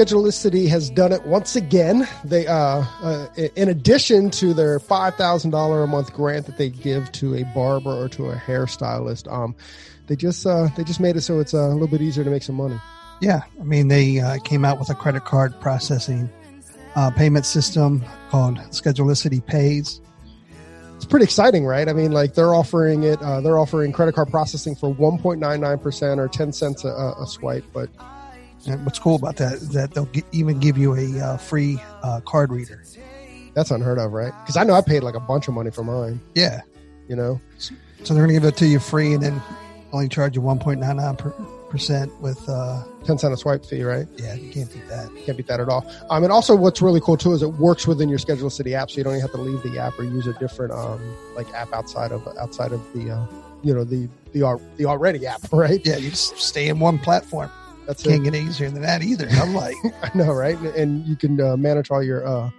Schedulicity has done it once again. They, uh, uh, in addition to their five thousand dollar a month grant that they give to a barber or to a hairstylist, um, they just uh, they just made it so it's uh, a little bit easier to make some money. Yeah, I mean they uh, came out with a credit card processing uh, payment system called Schedulicity Pays. It's pretty exciting, right? I mean, like they're offering it. Uh, they're offering credit card processing for one point nine nine percent or ten cents a, a swipe, but and what's cool about that is that they'll get, even give you a uh, free uh, card reader. That's unheard of, right? Because I know I paid like a bunch of money for mine. Yeah. You know? So they're going to give it to you free and then only charge you 1.99% with uh, 10 cent a swipe fee, right? Yeah, you can't beat that. Can't beat that at all. Um, and also, what's really cool too is it works within your Schedulicity app, so you don't even have to leave the app or use a different um, like app outside of outside of the uh, you know the the the already app, right? Yeah, you just stay in one platform. That's Can't it. get easier than that either. I'm like, I know, right? And you can uh, manage all your uh,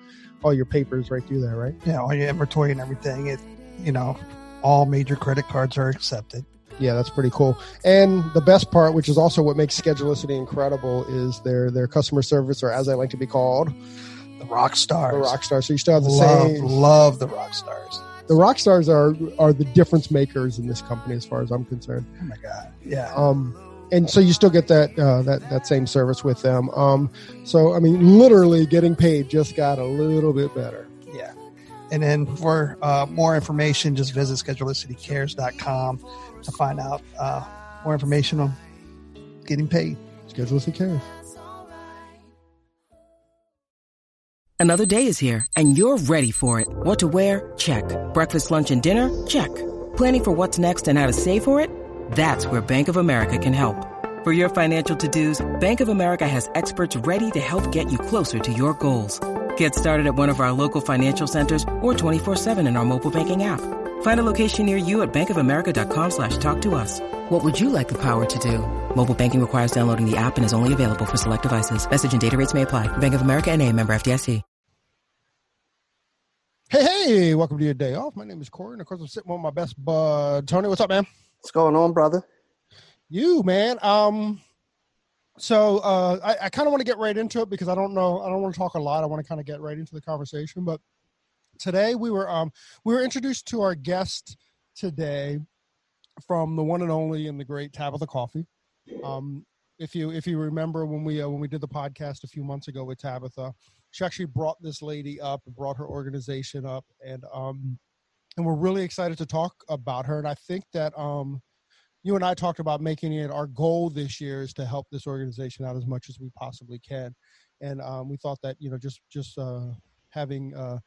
all your papers right through there, right? yeah, all your inventory and everything. It, you know, all major credit cards are accepted. Yeah, that's pretty cool. And the best part, which is also what makes Schedulicity incredible, is their their customer service, or as I like to be called, The rock stars. the rock stars. So you still have the love, same. love the rock stars. The rock stars are are the difference makers in this company, as far as I'm concerned. Oh my god. Yeah. Um, and so you still get that uh, that that same service with them. Um, so I mean, literally getting paid just got a little bit better. Yeah. And then for uh, more information, just visit schedulicitycares.com to find out uh, more information on getting paid. Schedulicity cares. Another day is here, and you're ready for it. What to wear? Check. Breakfast, lunch, and dinner? Check. Planning for what's next and how to save for it? That's where Bank of America can help. For your financial to-dos, Bank of America has experts ready to help get you closer to your goals. Get started at one of our local financial centers or 24-7 in our mobile banking app. Find a location near you at bankofamerica.com slash talk to us. What would you like the power to do? Mobile banking requires downloading the app and is only available for select devices. Message and data rates may apply. Bank of America and a member FDIC. Hey, hey! Welcome to your day off. My name is Corey, and of course, I'm sitting with my best bud, Tony. What's up, man? What's going on, brother? You, man. Um, so uh, I, I kind of want to get right into it because I don't know. I don't want to talk a lot. I want to kind of get right into the conversation. But today we were um we were introduced to our guest today from the one and only and the great Tabatha Coffey. Um, if you if you remember when we uh, when we did the podcast a few months ago with Tabitha, she actually brought this lady up and brought her organization up, and um, and we're really excited to talk about her. And I think that um, you and I talked about making it our goal this year is to help this organization out as much as we possibly can, and um, we thought that you know just just uh, having uh,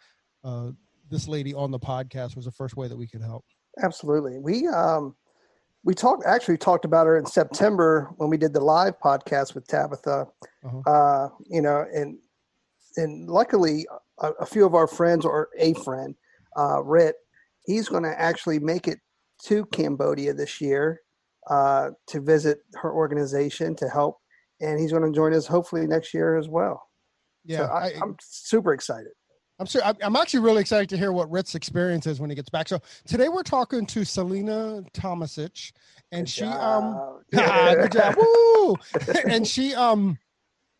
uh, this lady on the podcast was the first way that we could help. Absolutely. We um we talked actually talked about her in September when we did the live podcast with Tabatha. Uh-huh. Uh, you know, and and luckily a, a few of our friends or a friend, uh, Rit, he's going to actually make it to Cambodia this year uh, to visit her organization to help, and he's going to join us hopefully next year as well. Yeah, so I, I'm super excited. I'm sure. I'm- actually really excited to hear what Rit's experience is when he gets back. So today we're talking to Selena Tomasic, and Good she um job. good job, woo! and she um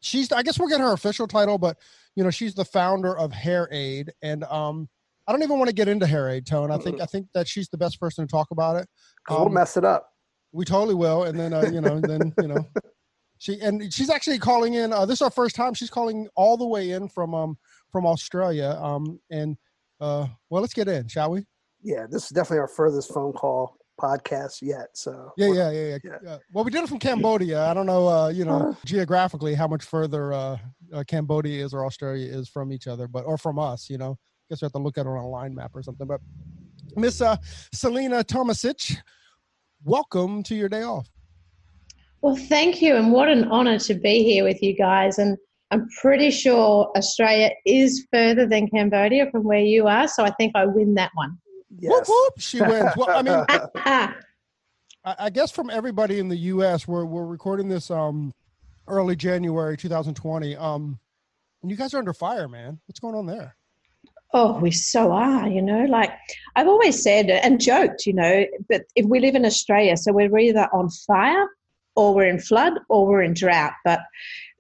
she's I guess we'll get her official title, but you know she's the founder of Hair Aid, and um I don't even want to get into Hair Aid, Tone. I think I think that she's the best person to talk about it. 'Cause we'll Um, mess it up. we totally will, and then uh, you know, then you know, she and she's actually calling in. Uh, this is our first time. She's calling all the way in from um from Australia. Um and uh well, let's get in, shall we? Yeah, this is definitely our furthest phone call podcast yet. So Yeah, yeah, yeah, yeah. Uh, well, we did it from Cambodia. I don't know, uh, you know, geographically how much further uh, uh, Cambodia is or Australia is from each other, but or from us. You know, guess we have to look at it on a line map or something. But Miss uh, Selena Tomasic, welcome to your day off. Well, thank you, and what an honour to be here with you guys. And I'm pretty sure Australia is further than Cambodia from where you are, so I think I win that one. Yes. whoop, she wins. Well, I mean, I, I guess from everybody in the U.S., we're we're recording this um early January 2020. Um, and you guys are under fire, man. What's going on there? Oh, we so are, you know. Like I've always said and joked, you know, but if we live in Australia, so we're either on fire or we're in flood or we're in drought. But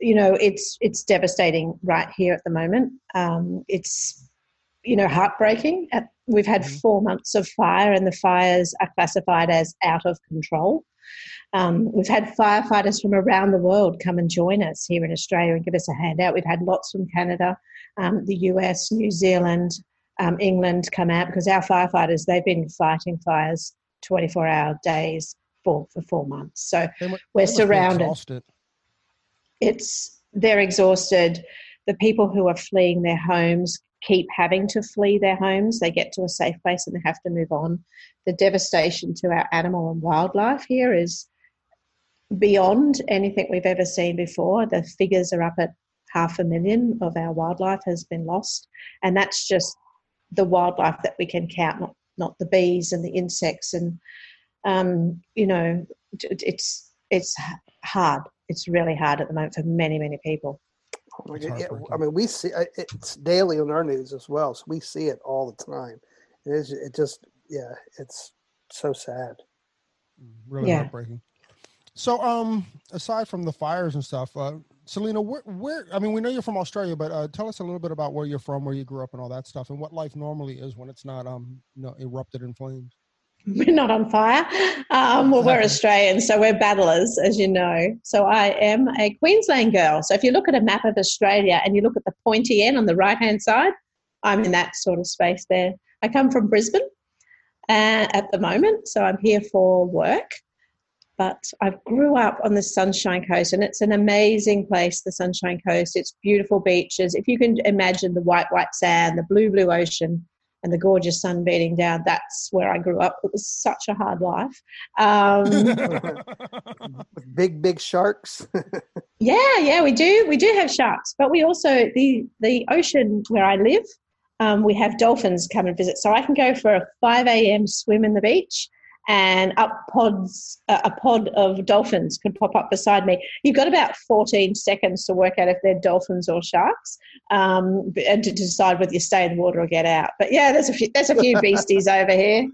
you know, it's it's devastating right here at the moment. Um, it's you know heartbreaking. At, we've had Mhm. four months of fire, and the fires are classified as out of control. Um, we've had firefighters from around the world come and join us here in Australia and give us a handout. We've had lots from Canada, um, the US, New Zealand, um, England come out because our firefighters they've been fighting fires 24 hour days for for four months. So we're they must be surrounded it's they're exhausted. The people who are fleeing their homes keep having to flee their homes. They get to a safe place and they have to move on. The devastation to our animal and wildlife here is beyond anything we've ever seen before. The figures are up at half a million of our wildlife has been lost, and that's just the wildlife that we can count, not not the bees and the insects. And um, you know, it's it's hard. It's really hard at the moment for many many people. My It's God, yeah. I mean, we see it's daily on our news as well, so we see it all the time. It is. It just. Yeah, it's so sad. really Yeah. heartbreaking. So, um, aside from the fires and stuff, uh, Selena, where, where? I mean, we know you're from Australia, but uh, tell us a little bit about where you're from, where you grew up, and all that stuff, and what life normally is when it's not, um, you know, erupted in flames. We're not on fire. Um, well, we're. Australians, so we're battlers, as you know. So I am a Queensland girl. So if you look at a map of Australia and you look at the pointy end on the right hand side, I'm in that sort of space there. I come from Brisbane uh, at the moment, so I'm here for work. But I grew up on the Sunshine Coast, and it's an amazing place, the Sunshine Coast. It's beautiful beaches. If you can imagine the white, white sand, the blue, blue ocean, and the gorgeous sun beating down. That's where I grew up. It was such a hard life. Um, big, big sharks. yeah, yeah, we do. We do have sharks, but we also the the ocean where I live. Um, we have dolphins come and visit, so I can go for a five a.m. swim in the beach, and up pods uh, a pod of dolphins could pop up beside me. You've got about fourteen seconds to work out if they're dolphins or sharks, um, and to decide whether you stay in the water or get out. But yeah, there's a few there's a few beasties over here.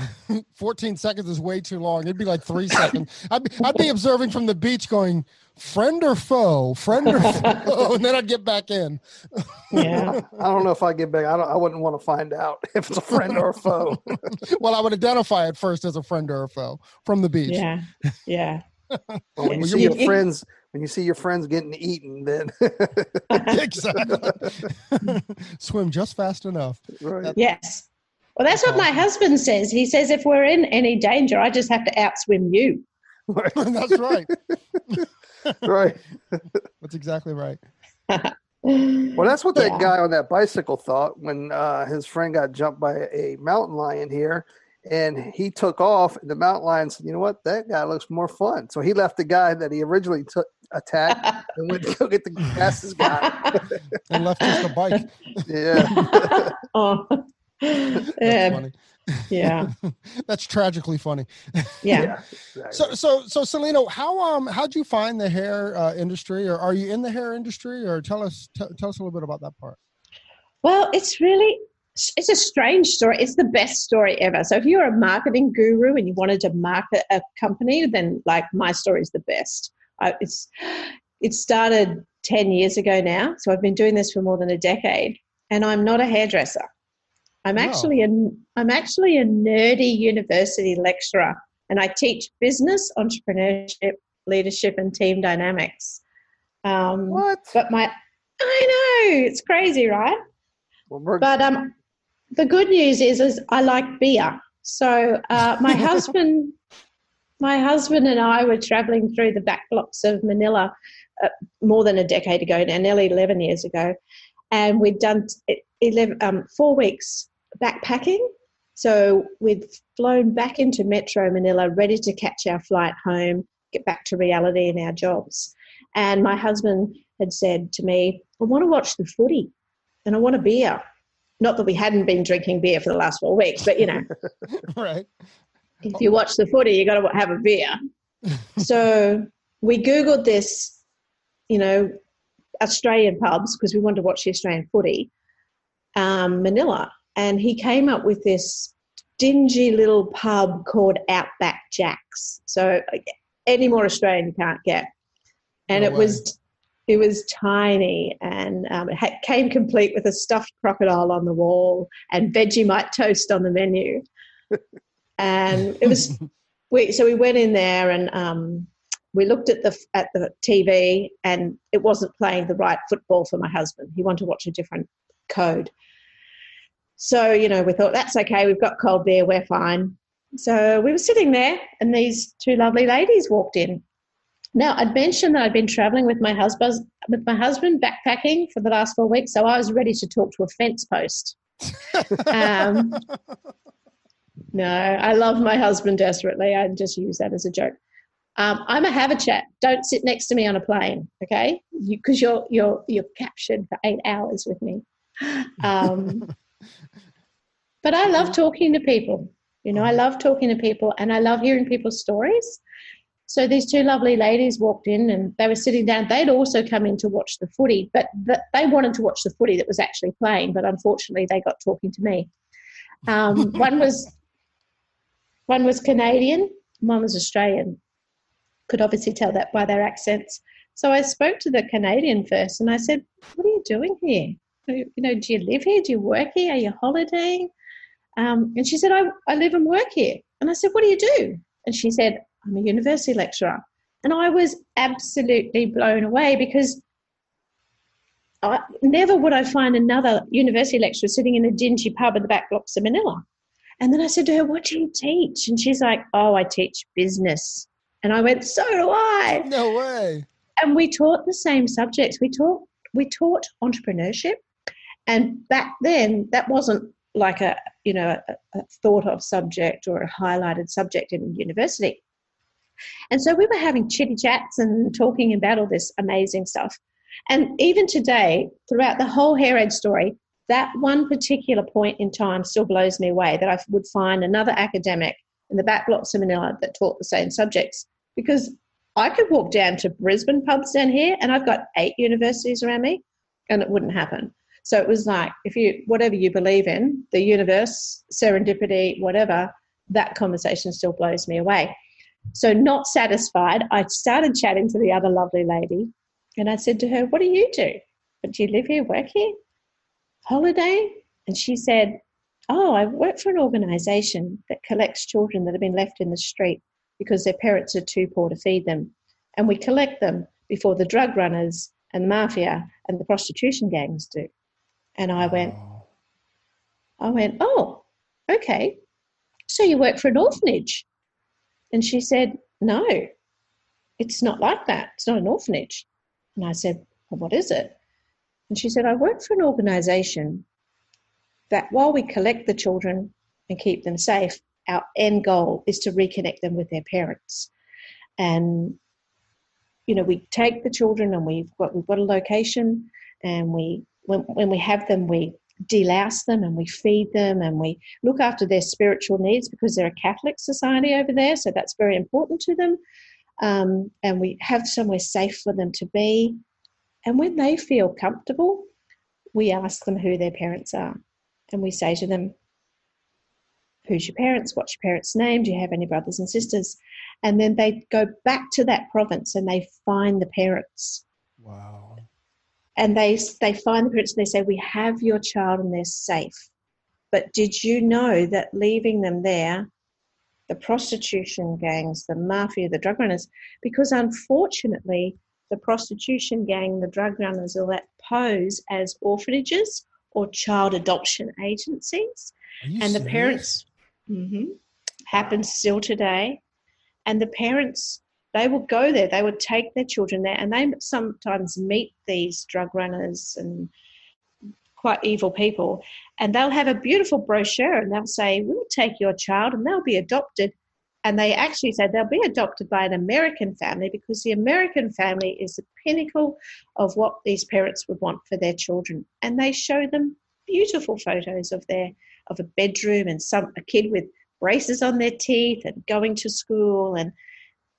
14 seconds is way too long. It'd be like three seconds. I'd be, I'd be observing from the beach going, friend or foe, friend or foe, and then I'd get back in. Yeah. I don't know if I get back. I don't. I wouldn't want to find out if it's a friend or a foe. Well, I would identify it first as a friend or a foe from the beach. Yeah, yeah. But when you see your friends, when you see your friends getting eaten, then exactly. Swim just fast enough. right. yes. Well, that's what my husband says. He says if we're in any danger, I just have to outswim you. That's right. right. That's exactly right. Well, that's what that Yeah. guy on that bicycle thought when uh, his friend got jumped by a mountain lion here, and he took off. And the mountain lion said, "You know what? That guy looks more fun." So he left the guy that he originally took attacked and went to go get the fastest guy. And left just a bike. Yeah. oh, That's yeah, funny. yeah, That's tragically funny. yeah. exactly. So, so, so, Selena, how um, how'd you find the hair uh, industry, or are you in the hair industry, or tell us, t- tell us a little bit about that part. Well, it's really it's a strange story. It's the best story ever. So if you're a marketing guru and you wanted to market a company, then like my story is the best. I, it's it started ten years ago now, so I've been doing this for more than a decade, and I'm not a hairdresser. I'm No. actually a I'm actually a nerdy university lecturer, and I teach business, entrepreneurship, leadership, and team dynamics. Um, what? but my I know it's crazy, right? Well, But um, the good news is, is I like beer. So uh, my husband, my husband and I were traveling through the back blocks of Manila uh, more than a decade ago now, nearly eleven years ago, and we'd done t- 11, um, four weeks backpacking. So we'd flown back into Metro Manila, ready to catch our flight home, get back to reality in our jobs. And my husband had said to me, "I want to watch the footy." and I want a beer. Not that we hadn't been drinking beer for the last four weeks, but you know, right. if you watch the footy, you got to have a beer. so we Googled this, you know, Australian pubs because we wanted to watch the Australian footy, um, Manila. And he came up with this dingy little pub called Outback Jacks. So any more Australian you can't get. And No it was it was tiny and um, it had, came complete with a stuffed crocodile on the wall and Vegemite toast on the menu. and it was we so we went in there and um, we looked at the at the TV and it wasn't playing the right football for my husband. He wanted to watch a different code. So you know we thought that's okay. We've got cold beer. We're fine. So we were sitting there and these two lovely ladies walked in now, I'd mentioned that I'd been traveling with my husband, with my husband backpacking for the last four weeks, so I was ready to talk to a fence post. um, no, I love my husband desperately. I just use that as a joke. Um, I'm a have a chat. Don't sit next to me on a plane, okay? Because you, are you're you're captured for eight hours with me. Um, but I love talking to people. You know, I love talking to people, and I love hearing people's stories. So these two lovely ladies walked in and they were sitting down. They'd also come in to watch the footy, but they wanted to watch the footy that was actually playing. But unfortunately, they got talking to me. Um, one was one was Canadian, one was Australian. Could obviously tell that by their accents. So I spoke to the Canadian first, and I said, "What are you doing here? You know, do you live here? Do you work here? Are you holidaying?" Um, and she said, I, I live and work here. And I said, What do you do? And she said, I'm a university lecturer. And I was absolutely blown away because I, never would I find another university lecturer sitting in a dingy pub in the back blocks of Manila. And then I said to her, What do you teach? And she's like, Oh, I teach business. And I went, So do I. No way. And we taught the same subjects. We taught we taught entrepreneurship. And back then that wasn't like a you know a, a thought of subject or a highlighted subject in university. And so we were having chitty chats and talking about all this amazing stuff. And even today, throughout the whole Hair Aid story, that one particular point in time still blows me away that I would find another academic in the back blocks of Manila that taught the same subjects. Because I could walk down to Brisbane pubs down here and I've got eight universities around me and it wouldn't happen. So it was like, if you, whatever you believe in, the universe, serendipity, whatever, that conversation still blows me away. So, not satisfied, I started chatting to the other lovely lady and I said to her, What do you do? Do you live here, work here? Holiday? And she said, Oh, I work for an organization that collects children that have been left in the street because their parents are too poor to feed them. And we collect them before the drug runners and the mafia and the prostitution gangs do. And I went, I went, Oh, okay. So you work for an orphanage? And she said, No, it's not like that. It's not an orphanage. And I said, Well, what is it? And she said, I work for an organization that while we collect the children and keep them safe, our end goal is to reconnect them with their parents. And you know, we take the children and we've got we've got a location and we when, when we have them we delouse them and we feed them and we look after their spiritual needs because they're a Catholic society over there, so that's very important to them. Um, and we have somewhere safe for them to be. And when they feel comfortable, we ask them who their parents are. And we say to them, Who's your parents? What's your parents' name? Do you have any brothers and sisters? And then they go back to that province and they find the parents. Wow and they they find the parents and they say we have your child and they're safe. But did you know that leaving them there the prostitution gangs the mafia the drug runners because unfortunately the prostitution gang the drug runners will pose as orphanages or child adoption agencies. And serious? the parents mm-hmm, happens still today. And the parents they would go there, they would take their children there, and they sometimes meet these drug runners and quite evil people. And they'll have a beautiful brochure and they'll say, We'll take your child, and they'll be adopted. And they actually say they'll be adopted by an American family because the American family is the pinnacle of what these parents would want for their children. And they show them beautiful photos of their of a bedroom and some a kid with braces on their teeth and going to school and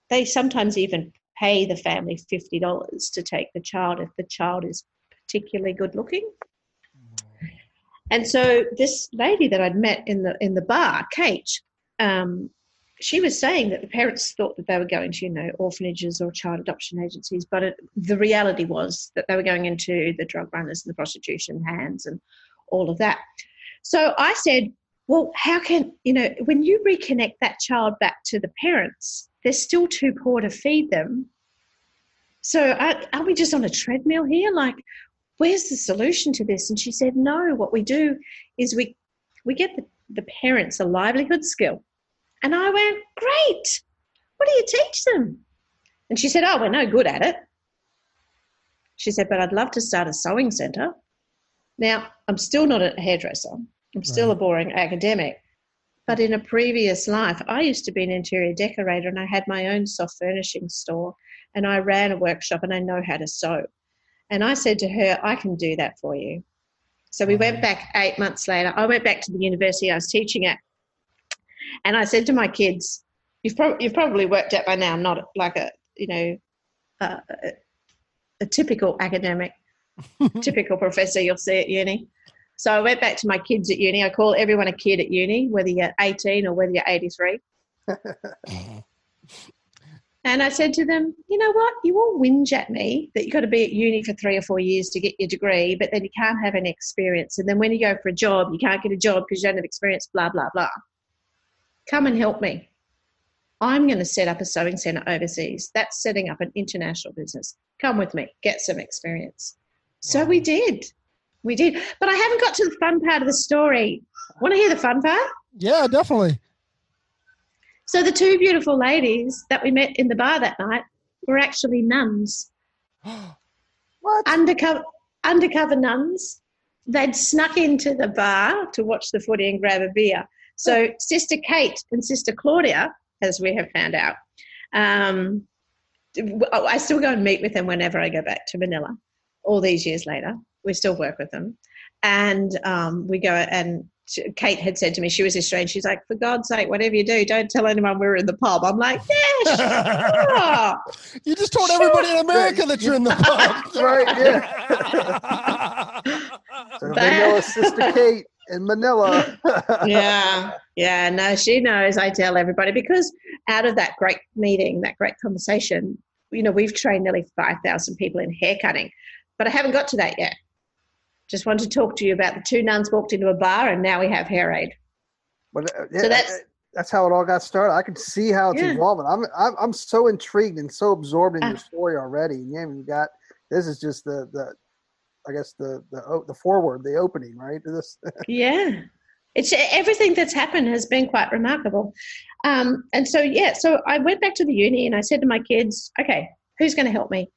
they sometimes even pay the family $50 to take the child if the child is particularly good looking. And so this lady that I'd met in the in the bar, Kate, um, she was saying that the parents thought that they were going to, you know, orphanages or child adoption agencies, but it, the reality was that they were going into the drug runners and the prostitution hands and all of that. So I said, well, how can, you know, when you reconnect that child back to the parents, they're still too poor to feed them. So are, are we just on a treadmill here? Like, where's the solution to this? And she said, no, what we do is we, we get the, the parents a livelihood skill and I went, Great. What do you teach them? And she said, Oh, we're no good at it. She said, But I'd love to start a sewing centre. Now, I'm still not a hairdresser, I'm still right. a boring academic. But in a previous life, I used to be an interior decorator and I had my own soft furnishing store and I ran a workshop and I know how to sew. And I said to her, I can do that for you. So we went back eight months later. I went back to the university I was teaching at and I said to my kids, "You've, pro- you've probably worked out by now. I'm not like a you know a, a typical academic, typical professor you'll see at uni." So I went back to my kids at uni. I call everyone a kid at uni, whether you're 18 or whether you're 83. and I said to them, you know what? You all whinge at me that you've got to be at uni for three or four years to get your degree, but then you can't have any experience. And then when you go for a job, you can't get a job because you don't have experience, blah, blah, blah. Come and help me. I'm going to set up a sewing centre overseas. That's setting up an international business. Come with me, get some experience. So we did. We did. But I haven't got to the fun part of the story. Want to hear the fun part? Yeah, definitely. So the two beautiful ladies that we met in the bar that night were actually nuns. what? Undercover, undercover nuns. They'd snuck into the bar to watch the footy and grab a beer. So Sister Kate and Sister Claudia, as we have found out, um, I still go and meet with them whenever I go back to Manila. All these years later, we still work with them, and um, we go and Kate had said to me, she was Australian. She's like, for God's sake, whatever you do, don't tell anyone we are in the pub. I'm like, yeah, sure. you just told sure. everybody in America that you're in the pub. right, yeah. so Manila Sister Kate in Manila. yeah, yeah. No, she knows. I tell everybody because out of that great meeting, that great conversation, you know, we've trained nearly 5,000 people in hair cutting, but I haven't got to that yet. Just want to talk to you about the two nuns walked into a bar and now we have hair aid. Well, uh, yeah, so that's that's how it all got started. I can see how it's yeah. evolving. I'm, I'm I'm so intrigued and so absorbed in uh, your story already. And yeah, you got this is just the the I guess the the the forward, the opening, right? This. yeah, it's everything that's happened has been quite remarkable, um, and so yeah, so I went back to the uni and I said to my kids, okay, who's going to help me?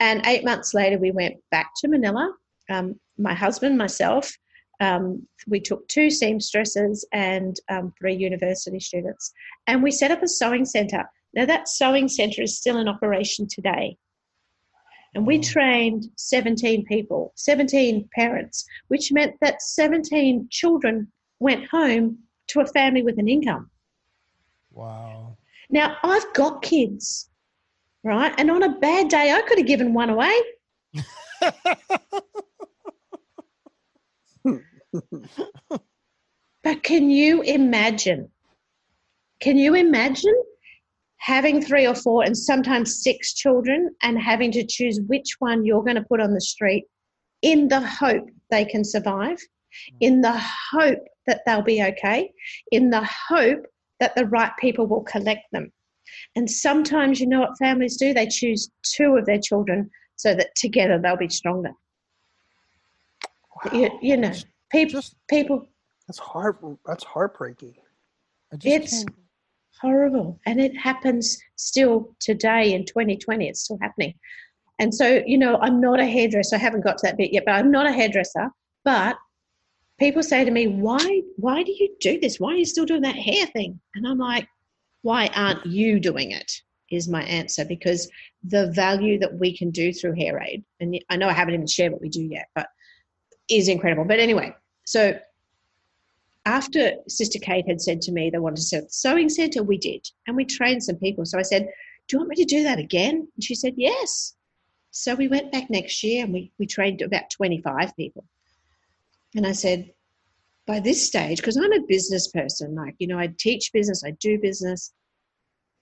And eight months later, we went back to Manila. Um, my husband, myself, um, we took two seamstresses and um, three university students, and we set up a sewing centre. Now that sewing centre is still in operation today. And we trained 17 people, 17 parents, which meant that 17 children went home to a family with an income. Wow. Now, I've got kids, right? And on a bad day, I could have given one away. but can you imagine? Can you imagine having three or four and sometimes six children and having to choose which one you're going to put on the street in the hope they can survive, in the hope that they'll be okay, in the hope that the right people will collect them. And sometimes, you know what families do? They choose two of their children so that together they'll be stronger. Wow. You, you, know, people, just, people. That's heart. That's heartbreaking. it's can't horrible. And it happens still today in 2020. It's still happening. And so, you know, I'm not a hairdresser. I haven't got to that bit yet, but I'm not a hairdresser. But people say to me, why, why do you do this? Why are you still doing that hair thing? And I'm like, why aren't you doing it? Is my answer because the value that we can do through hair aid, and I know I haven't even shared what we do yet, but is incredible. But anyway, so after Sister Kate had said to me they wanted to set a sewing centre, we did. And we trained some people. So I said, Do you want me to do that again? And she said, Yes. So we went back next year and we, we trained about 25 people. And I said, by this stage, because I'm a business person, like, you know, I teach business, I do business.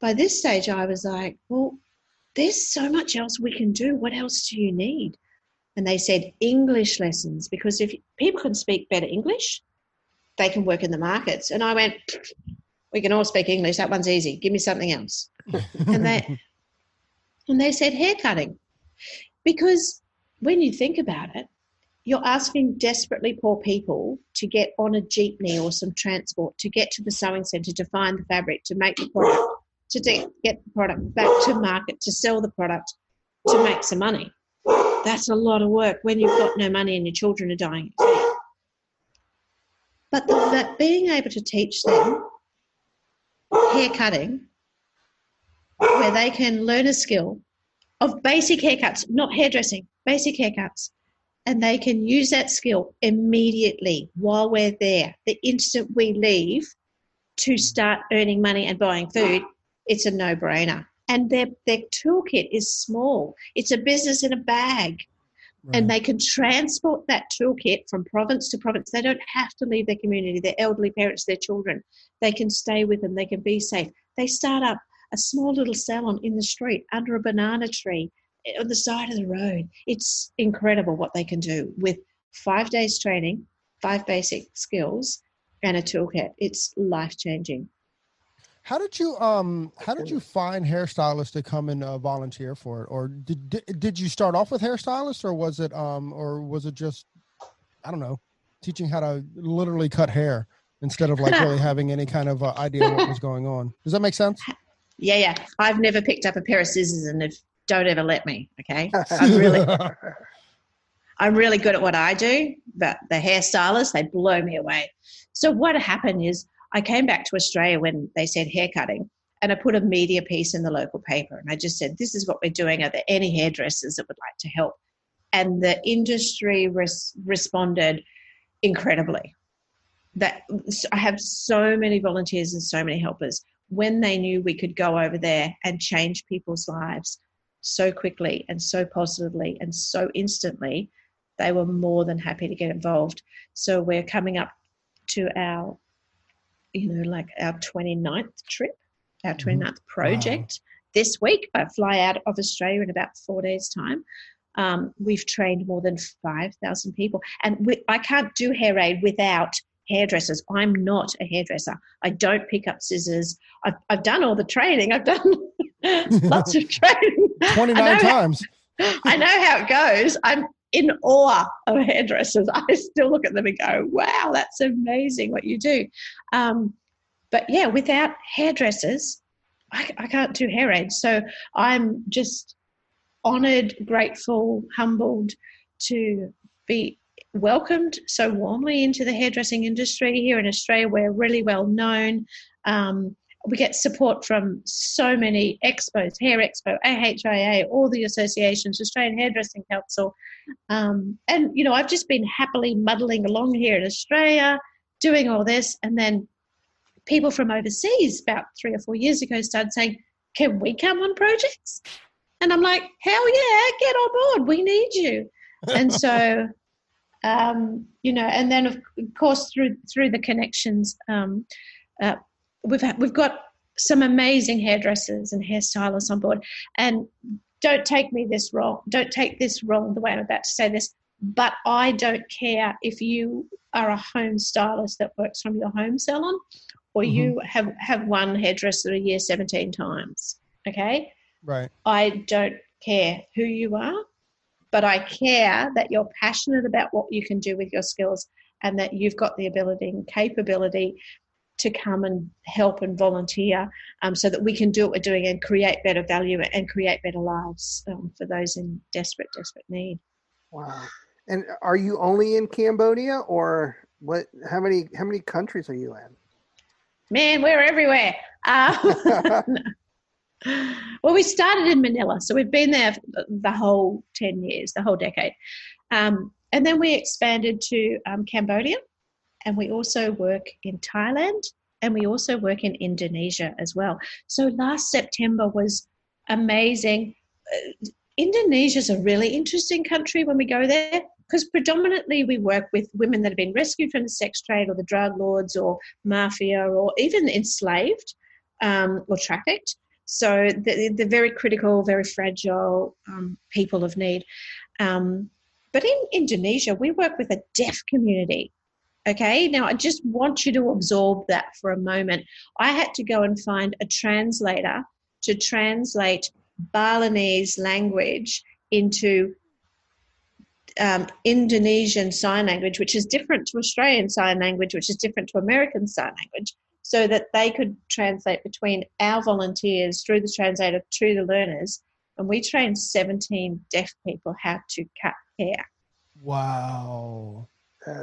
by this stage, I was like, well, there's so much else we can do. What else do you need? And they said English lessons because if people can speak better English, they can work in the markets. And I went, we can all speak English. That one's easy. Give me something else. and they and they said hair cutting because when you think about it, you're asking desperately poor people to get on a jeepney or some transport to get to the sewing centre to find the fabric to make the product to de- get the product back to market to sell the product to make some money that's a lot of work when you've got no money and your children are dying but the, that being able to teach them hair cutting where they can learn a skill of basic haircuts not hairdressing basic haircuts and they can use that skill immediately while we're there. The instant we leave to start earning money and buying food, it's a no brainer. And their, their toolkit is small, it's a business in a bag. Right. And they can transport that toolkit from province to province. They don't have to leave their community, their elderly parents, their children. They can stay with them, they can be safe. They start up a small little salon in the street under a banana tree eh, on the side of the road. It's incredible what they can do with five days training, five basic skills, and a toolkit. It's life changing. How did you um how did you find hairstylists to come and uh, volunteer for it? Or did, did did you start off with hairstylists or was it um or was it just I don't know teaching how to literally cut hair instead of like really having any kind of uh, idea what was going on? Does that make sense? Yeah yeah. I've never picked up a pair of scissors and have don't ever let me. Okay, I'm really, I'm really good at what I do, but the hairstylists they blow me away. So what happened is I came back to Australia when they said hair cutting, and I put a media piece in the local paper, and I just said, "This is what we're doing. Are there any hairdressers that would like to help?" And the industry res- responded incredibly. That I have so many volunteers and so many helpers when they knew we could go over there and change people's lives so quickly and so positively and so instantly, they were more than happy to get involved. So we're coming up to our, you know, like our 29th trip, our 29th mm-hmm. project wow. this week. I fly out of Australia in about four days' time. Um, we've trained more than 5,000 people. And we, I can't do hair aid without hairdressers. I'm not a hairdresser. I don't pick up scissors. I've, I've done all the training. I've done lots of training. 29 times. How, I know how it goes. I'm in awe of hairdressers. I still look at them and go, wow, that's amazing what you do. Um, but yeah, without hairdressers, I, I can't do hair aids. So I'm just honored, grateful, humbled to be welcomed so warmly into the hairdressing industry here in Australia. We're really well known. Um, we get support from so many expos, Hair Expo, AHIA, all the associations, Australian Hairdressing Council. Um, and, you know, I've just been happily muddling along here in Australia, doing all this. And then people from overseas, about three or four years ago, started saying, Can we come on projects? And I'm like, Hell yeah, get on board. We need you. and so, um, you know, and then of course through through the connections, um, uh, we've we've got some amazing hairdressers and hairstylists on board. And don't take me this wrong. Don't take this wrong the way I'm about to say this. But I don't care if you are a home stylist that works from your home salon or mm-hmm. you have, have one hairdresser a year 17 times. Okay? Right. I don't care who you are, but I care that you're passionate about what you can do with your skills and that you've got the ability and capability to come and help and volunteer um, so that we can do what we're doing and create better value and create better lives um, for those in desperate, desperate need. Wow. And are you only in Cambodia or what, how many, how many countries are you in? Man, we're everywhere. Uh, well, we started in Manila, so we've been there the whole 10 years, the whole decade. Um, and then we expanded to um, Cambodia and we also work in Thailand and we also work in Indonesia as well. So last September was amazing. Uh, Indonesia is a really interesting country when we go there because predominantly we work with women that have been rescued from the sex trade or the drug lords or mafia or even enslaved um, or trafficked. So they're, very critical, very fragile um, people of need. Um, but in Indonesia, we work with a deaf community. Okay, now I just want you to absorb that for a moment. I had to go and find a translator to translate Balinese language into um, Indonesian Sign Language, which is different to Australian Sign Language, which is different to American Sign Language, so that they could translate between our volunteers through the translator to the learners. And we trained 17 deaf people how to cut hair. Wow.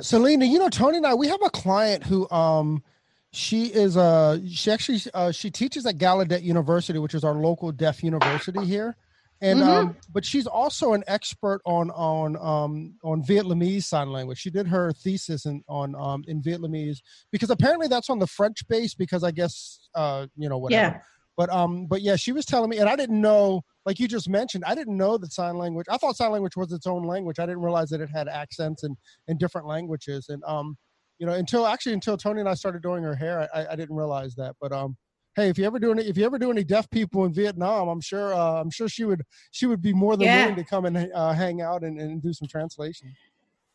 Selena, you know, Tony and I, we have a client who, um, she is uh she actually uh she teaches at Gallaudet University, which is our local deaf university here and mm-hmm. um, but she's also an expert on on um, on Vietnamese sign language. She did her thesis in, on um, in Vietnamese because apparently that's on the French base because I guess uh, you know whatever. Yeah. But um, but yeah, she was telling me, and I didn't know, like you just mentioned, I didn't know that sign language. I thought sign language was its own language. I didn't realize that it had accents and in different languages. And um, you know, until actually until Tony and I started doing her hair, I, I didn't realize that. But um, hey, if you ever do any, if you ever do any deaf people in Vietnam, I'm sure, uh, I'm sure she would, she would be more than yeah. willing to come and uh, hang out and, and do some translation.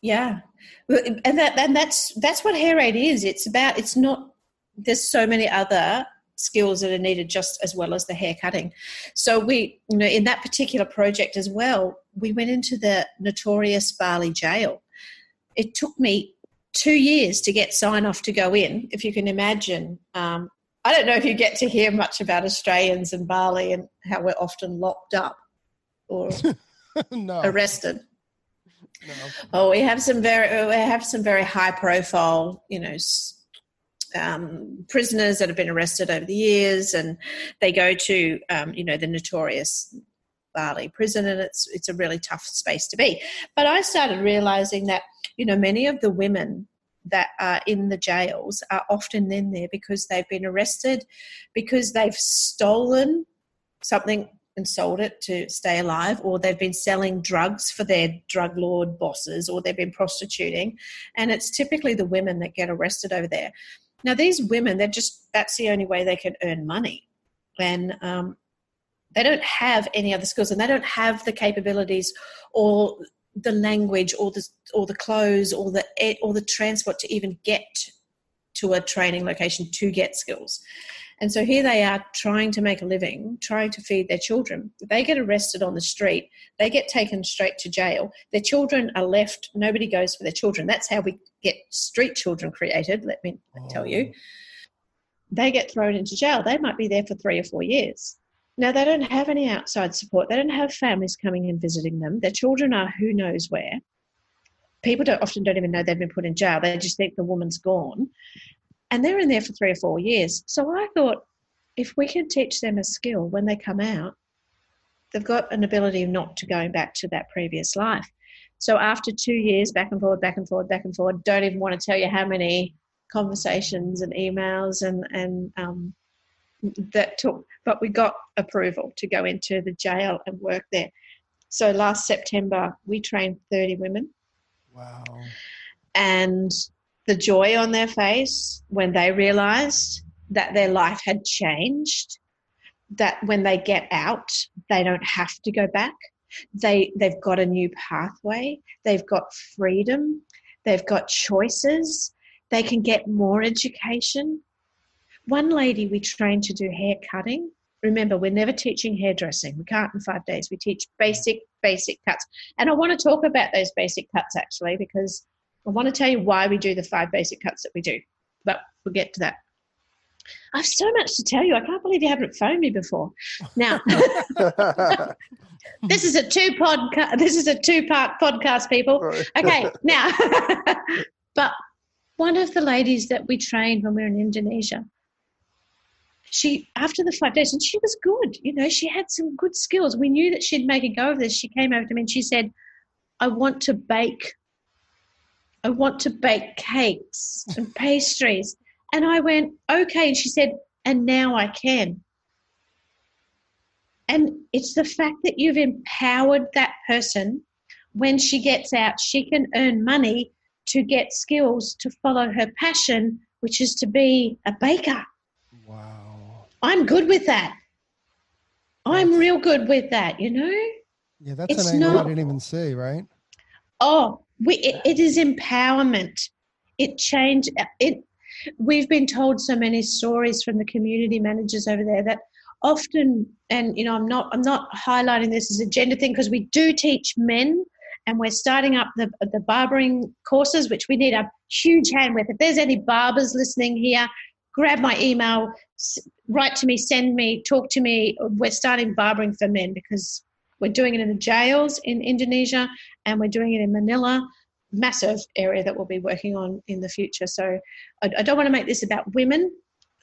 Yeah, and that and that's that's what hair aid is. It's about. It's not. There's so many other skills that are needed just as well as the hair cutting. So we, you know, in that particular project as well, we went into the notorious Bali jail. It took me two years to get sign off to go in. If you can imagine, um, I don't know if you get to hear much about Australians in Bali and how we're often locked up or no. arrested. No. Oh, we have some very we have some very high profile, you know, um, prisoners that have been arrested over the years, and they go to um, you know the notorious Bali prison, and it's it's a really tough space to be. But I started realizing that you know many of the women that are in the jails are often in there because they've been arrested, because they've stolen something and sold it to stay alive, or they've been selling drugs for their drug lord bosses, or they've been prostituting. And it's typically the women that get arrested over there. Now, these women, they're just, that's the only way they can earn money. And um, they don't have any other skills and they don't have the capabilities or the language or the or the clothes or the or the transport to even get to a training location to get skills. And so here they are trying to make a living, trying to feed their children. They get arrested on the street, they get taken straight to jail. Their children are left, nobody goes for their children. That's how we get street children created, let me tell you. Oh. They get thrown into jail. They might be there for three or four years. Now, they don't have any outside support. They don't have families coming and visiting them. Their children are who knows where. People don't, often don't even know they've been put in jail. They just think the woman's gone. And they're in there for three or four years. So I thought if we can teach them a skill when they come out, they've got an ability not to going back to that previous life. So after two years, back and forward, back and forward, back and forward, don't even want to tell you how many conversations and emails and, and um, that took, but we got approval to go into the jail and work there. So last September, we trained 30 women. Wow. And the joy on their face when they realized that their life had changed, that when they get out, they don't have to go back. They, they've got a new pathway, they've got freedom, they've got choices, they can get more education, one lady we trained to do hair cutting. Remember, we're never teaching hairdressing. We can't in five days. We teach basic, basic cuts. And I want to talk about those basic cuts actually, because I want to tell you why we do the five basic cuts that we do. But we'll get to that. I have so much to tell you. I can't believe you haven't phoned me before. Now, this is a two podcast. This is a two part podcast, people. Okay, now, but one of the ladies that we trained when we were in Indonesia, she after the five days and she was good you know she had some good skills. We knew that she'd make a go of this. She came over to me and she said i want to bake i want to bake cakes and pastries. And i went okay. And she said and now i can. And it's the fact that you've empowered that person when she gets out she can earn money to get skills to follow her passion which is to be a baker I'm good with that. I'm real good with that, you know? Yeah, that's It's an angle not- I didn't even see, right? Oh, we, it, it is empowerment. It changed it. We've been told so many stories from the community managers over there that often, and you know, I'm not I'm not highlighting this as a gender thing because we do teach men, and we're starting up the the barbering courses, which we need a huge hand with. If there's any barbers listening here, grab my email, write to me, send me, talk to me. We're starting barbering for men because we're doing it in the jails in Indonesia and we're doing it in Manila, massive area that we'll be working on in the future. So I, I don't want to make this about women.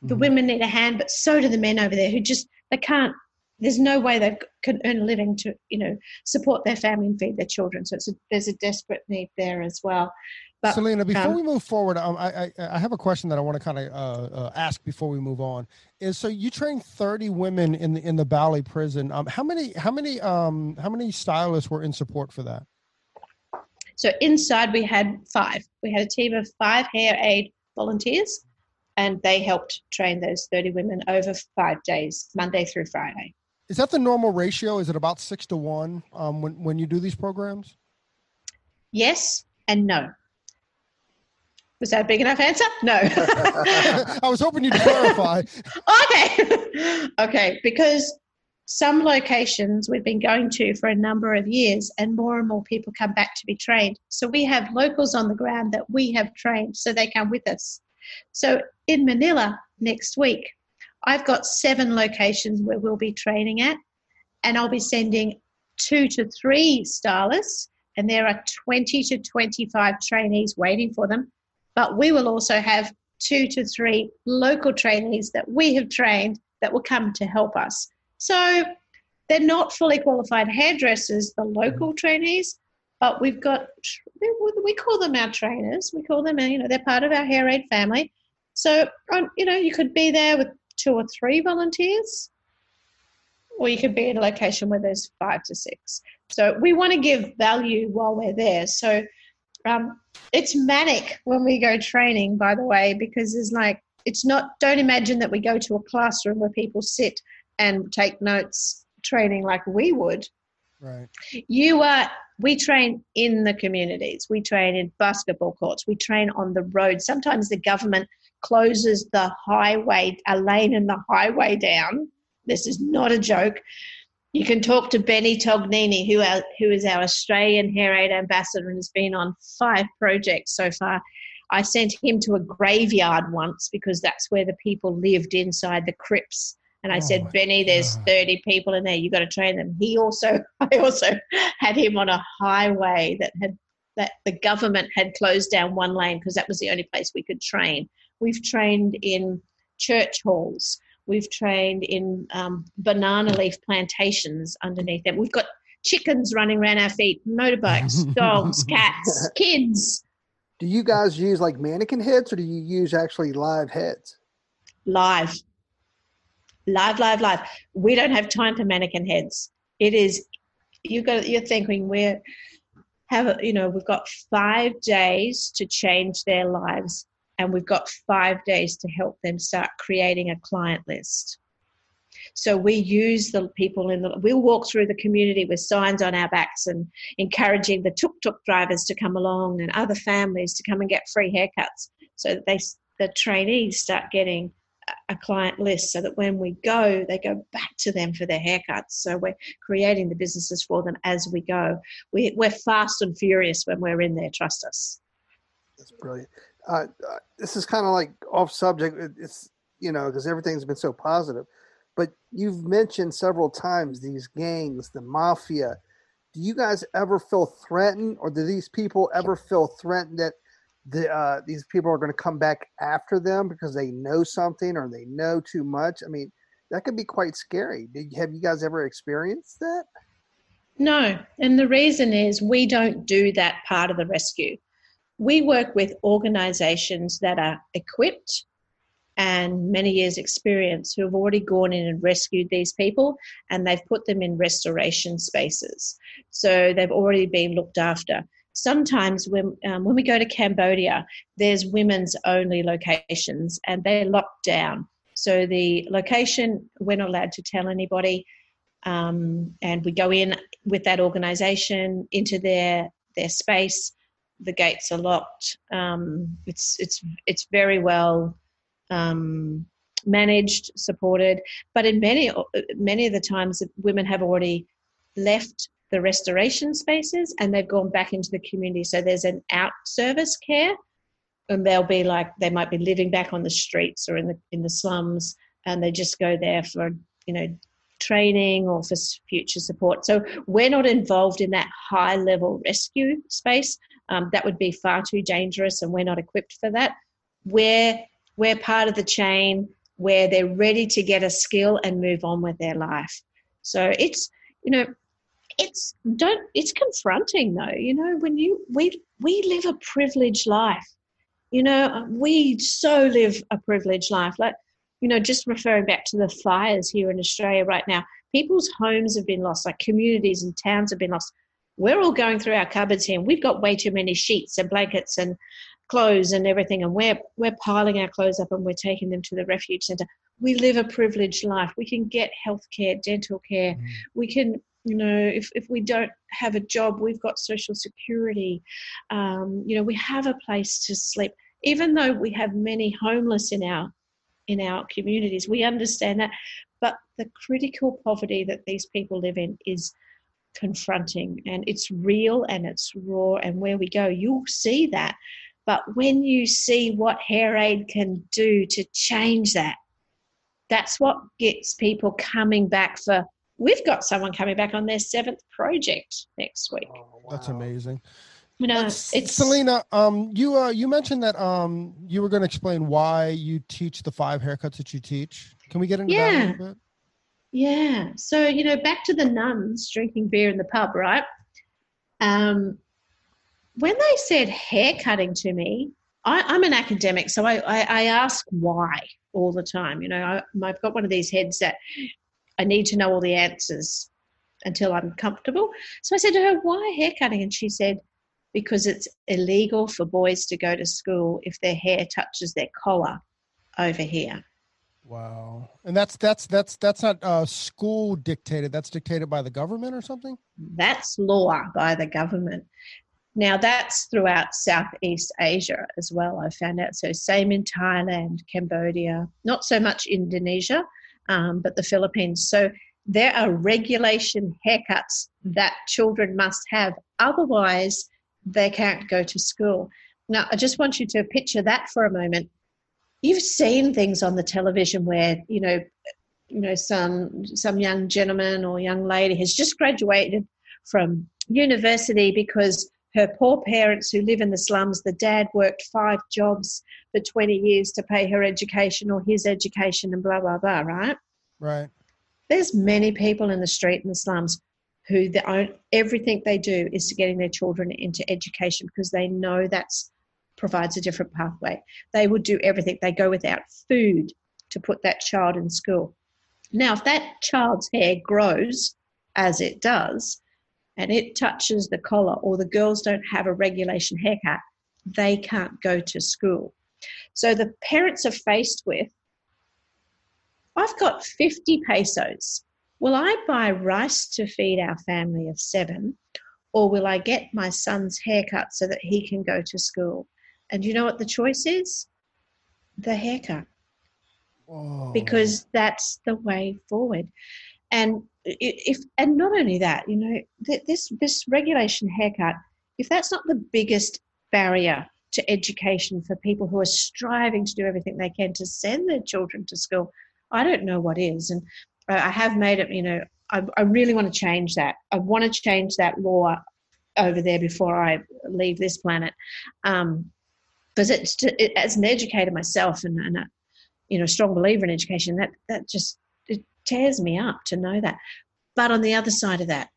The Mhm. women need a hand, but so do the men over there who just they can't. There's no way they can earn a living to you know support their family and feed their children. So it's a, there's a desperate need there as well. But Selina, before um, we move forward, um, I, I I have a question that I want to kind of uh, uh, ask before we move on. Is so you trained thirty women in the in the Bali prison. Um, how many how many um how many stylists were in support for that? So inside we had five. We had a team of five hair aid volunteers, and they helped train those 30 women over five days, Monday through Friday. Is that the normal ratio? Is it about six to one um, when when you do these programs? Yes and no. Was that a big enough answer? No. I was hoping you'd clarify. okay. okay. Because some locations we've been going to for a number of years, and more and more people come back to be trained. So we have locals on the ground that we have trained, so they come with us. So in Manila next week, I've got seven locations where we'll be training at, and I'll be sending two to three stylists, and there are 20 to 25 trainees waiting for them. But we will also have two to three local trainees that we have trained that will come to help us. So they're not fully qualified hairdressers, the local trainees, but we've got, we call them our trainers. We call them, you know, they're part of our hair aid family. So, um, you know, you could be there with two or three volunteers, or you could be in a location where there's five to six. So we want to give value while we're there. So um, it's manic when we go training, by the way, because it's like, it's not, don't imagine that we go to a classroom where people sit and take notes training like we would. Right. You are, we train in the communities, we train in basketball courts, we train on the road. Sometimes the government closes the highway, a lane in the highway down. This is not a joke. You can talk to Benny Tognini, who, are, who is our Australian Hair Aid ambassador and has been on five projects so far. I sent him to a graveyard once because that's where the people lived inside the crypts. And I Oh said, Benny, there's God. 30 people in there. You've got to train them. He also, I also had him on a highway that had that the government had closed down one lane because that was the only place we could train. We've trained in church halls. We've trained in um, banana leaf plantations underneath them. We've got chickens running around our feet, motorbikes, dogs, cats, kids, Do you guys use like mannequin heads or do you use actually live heads? live. Live, live, live. We don't have time for mannequin heads. It is you got you're thinking we're have you know we've got five days to change their lives and we've got five days to help them start creating a client list. So we use the people in the we'll walk through the community with signs on our backs and encouraging the tuk-tuk drivers to come along and other families to come and get free haircuts so that they the trainees start getting a- a client list so that when we go they go back to them for their haircuts. So we're creating the businesses for them as we go. We, we're fast and furious when we're in there trust us. That's brilliant. Uh, uh, this is kind of like off subject. It's you know because everything's been so positive, but you've mentioned several times these gangs, the mafia. Do you guys ever feel threatened, or do these people ever feel threatened that the uh, these people are going to come back after them because they know something or they know too much? I mean, that could be quite scary. Did, have you guys ever experienced that? No, and the reason is we don't do that part of the rescue. We work with organizations that are equipped and many years' experience who have already gone in and rescued these people and they've put them in restoration spaces. So they've already been looked after. Sometimes when, um, when we go to Cambodia, there's women's only locations and they're locked down. So the location, we're not allowed to tell anybody Um, and we go in with that organisation into their their space. The gates are locked. Um, it's it's it's very well um, managed, supported. But in many many of the times, women have already left the restoration spaces and they've gone back into the community. So there's an out service care, and they'll be like they might be living back on the streets or in the in the slums, and they just go there for you know training or for future support. So we're not involved in that high level rescue space. Um, that would be far too dangerous, and we're not equipped for that. We're we're part of the chain where they're ready to get a skill and move on with their life. So it's you know it's don't it's confronting though you know when you we we live a privileged life you know we so live a privileged life like you know just referring back to the fires here in australia right now people's homes have been lost like communities and towns have been lost we're all going through our cupboards here and we've got way too many sheets and blankets and clothes and everything and we're we're piling our clothes up and we're taking them to the refuge center. We live a privileged life. We can get health care dental care. Mm. we can you know if, if we don't have a job we've got social security. Um, you know we have a place to sleep. Even though we have many homeless in our in our communities we understand that. But the critical poverty that these people live in is confronting and it's real and it's raw and where we go you'll see that but when you see what hair aid can do to change that that's what gets people coming back for we've got someone coming back on their seventh project next week. Oh, wow. That's amazing. You know, it's Selina. Um, you uh, you mentioned that um, you were going to explain why you teach the five haircuts that you teach. Can we get into yeah. that a little bit? Yeah. So you know, back to the nuns drinking beer in the pub, right? Um, when they said hair cutting to me, I, am an academic, so I, I, I, ask why all the time. You know, I, I've got one of these heads that I need to know all the answers until I'm comfortable. So I said to her, Why hair cutting? And she said, Because it's illegal for boys to go to school if their hair touches their collar over here. Wow. And that's that's that's that's not uh, school dictated. That's dictated by the government or something? That's law by the government. Now that's throughout Southeast Asia as well, I found out. So same in Thailand, Cambodia, not so much Indonesia um, but the Philippines. So there are regulation haircuts that children must have, otherwise, they can't go to school. Now, I just want you to picture that for a moment. You've seen things on the television where, you know, you know, some some young gentleman or young lady has just graduated from university because her poor parents who live in the slums, the dad worked five jobs for 20 years to pay her education or his education and blah, blah, blah, right? Right. There's many people in the street in the slums who the own, everything they do is to getting their children into education because they know that's provides a different pathway. They would do everything. They go without food to put that child in school. Now, if that child's hair grows as it does, and it touches the collar, or the girls don't have a regulation haircut, they can't go to school. So the parents are faced with I've got 50 pesos. Will I buy rice to feed our family of seven, or will I get my son's haircut so that he can go to school? And you know what the choice is? The haircut. Whoa. Because that's the way forward. And if and not only that, you know, this this regulation haircut, if that's not the biggest barrier to education for people who are striving to do everything they can to send their children to school, I don't know what is. And I have made it, you know, I, I really want to change that. I want to change that law over there before I leave this planet. Um, because it's it, as an educator myself and, and a, you know, strong believer in education, that that just it tears me up to know that. But on the other side of that,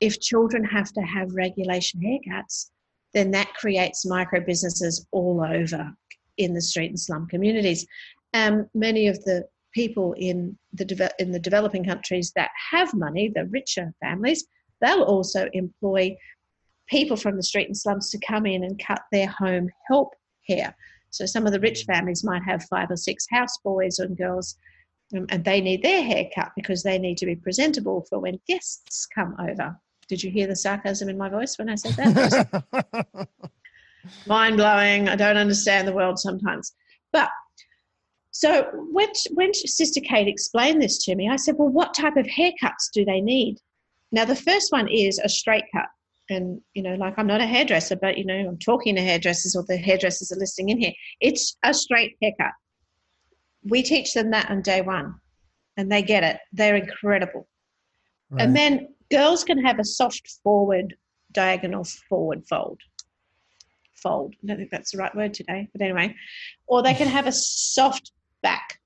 if children have to have regulation haircuts, then that creates micro businesses all over in the street and slum communities. Um, many of the people in the de- in the developing countries that have money, the richer families, they'll also employ people from the street and slums to come in and cut their home help hair. So some of the rich families might have five or six houseboys and girls Um, and they need their hair cut because they need to be presentable for when guests come over. Did you hear the sarcasm in my voice when I said that? Mind blowing. I don't understand the world sometimes. But so when, when Sister Kate explained this to me, I said, Well, what type of haircuts do they need? Now, the first one is a straight cut. And, you know, like I'm not a hairdresser, but, you know, I'm talking to hairdressers or the hairdressers are listening in here. It's a straight haircut. We teach them that on day one and they get it. They're incredible. Right. And then girls can have a soft forward, diagonal forward fold fold. I don't think that's the right word today, but anyway. Or they can have a soft back.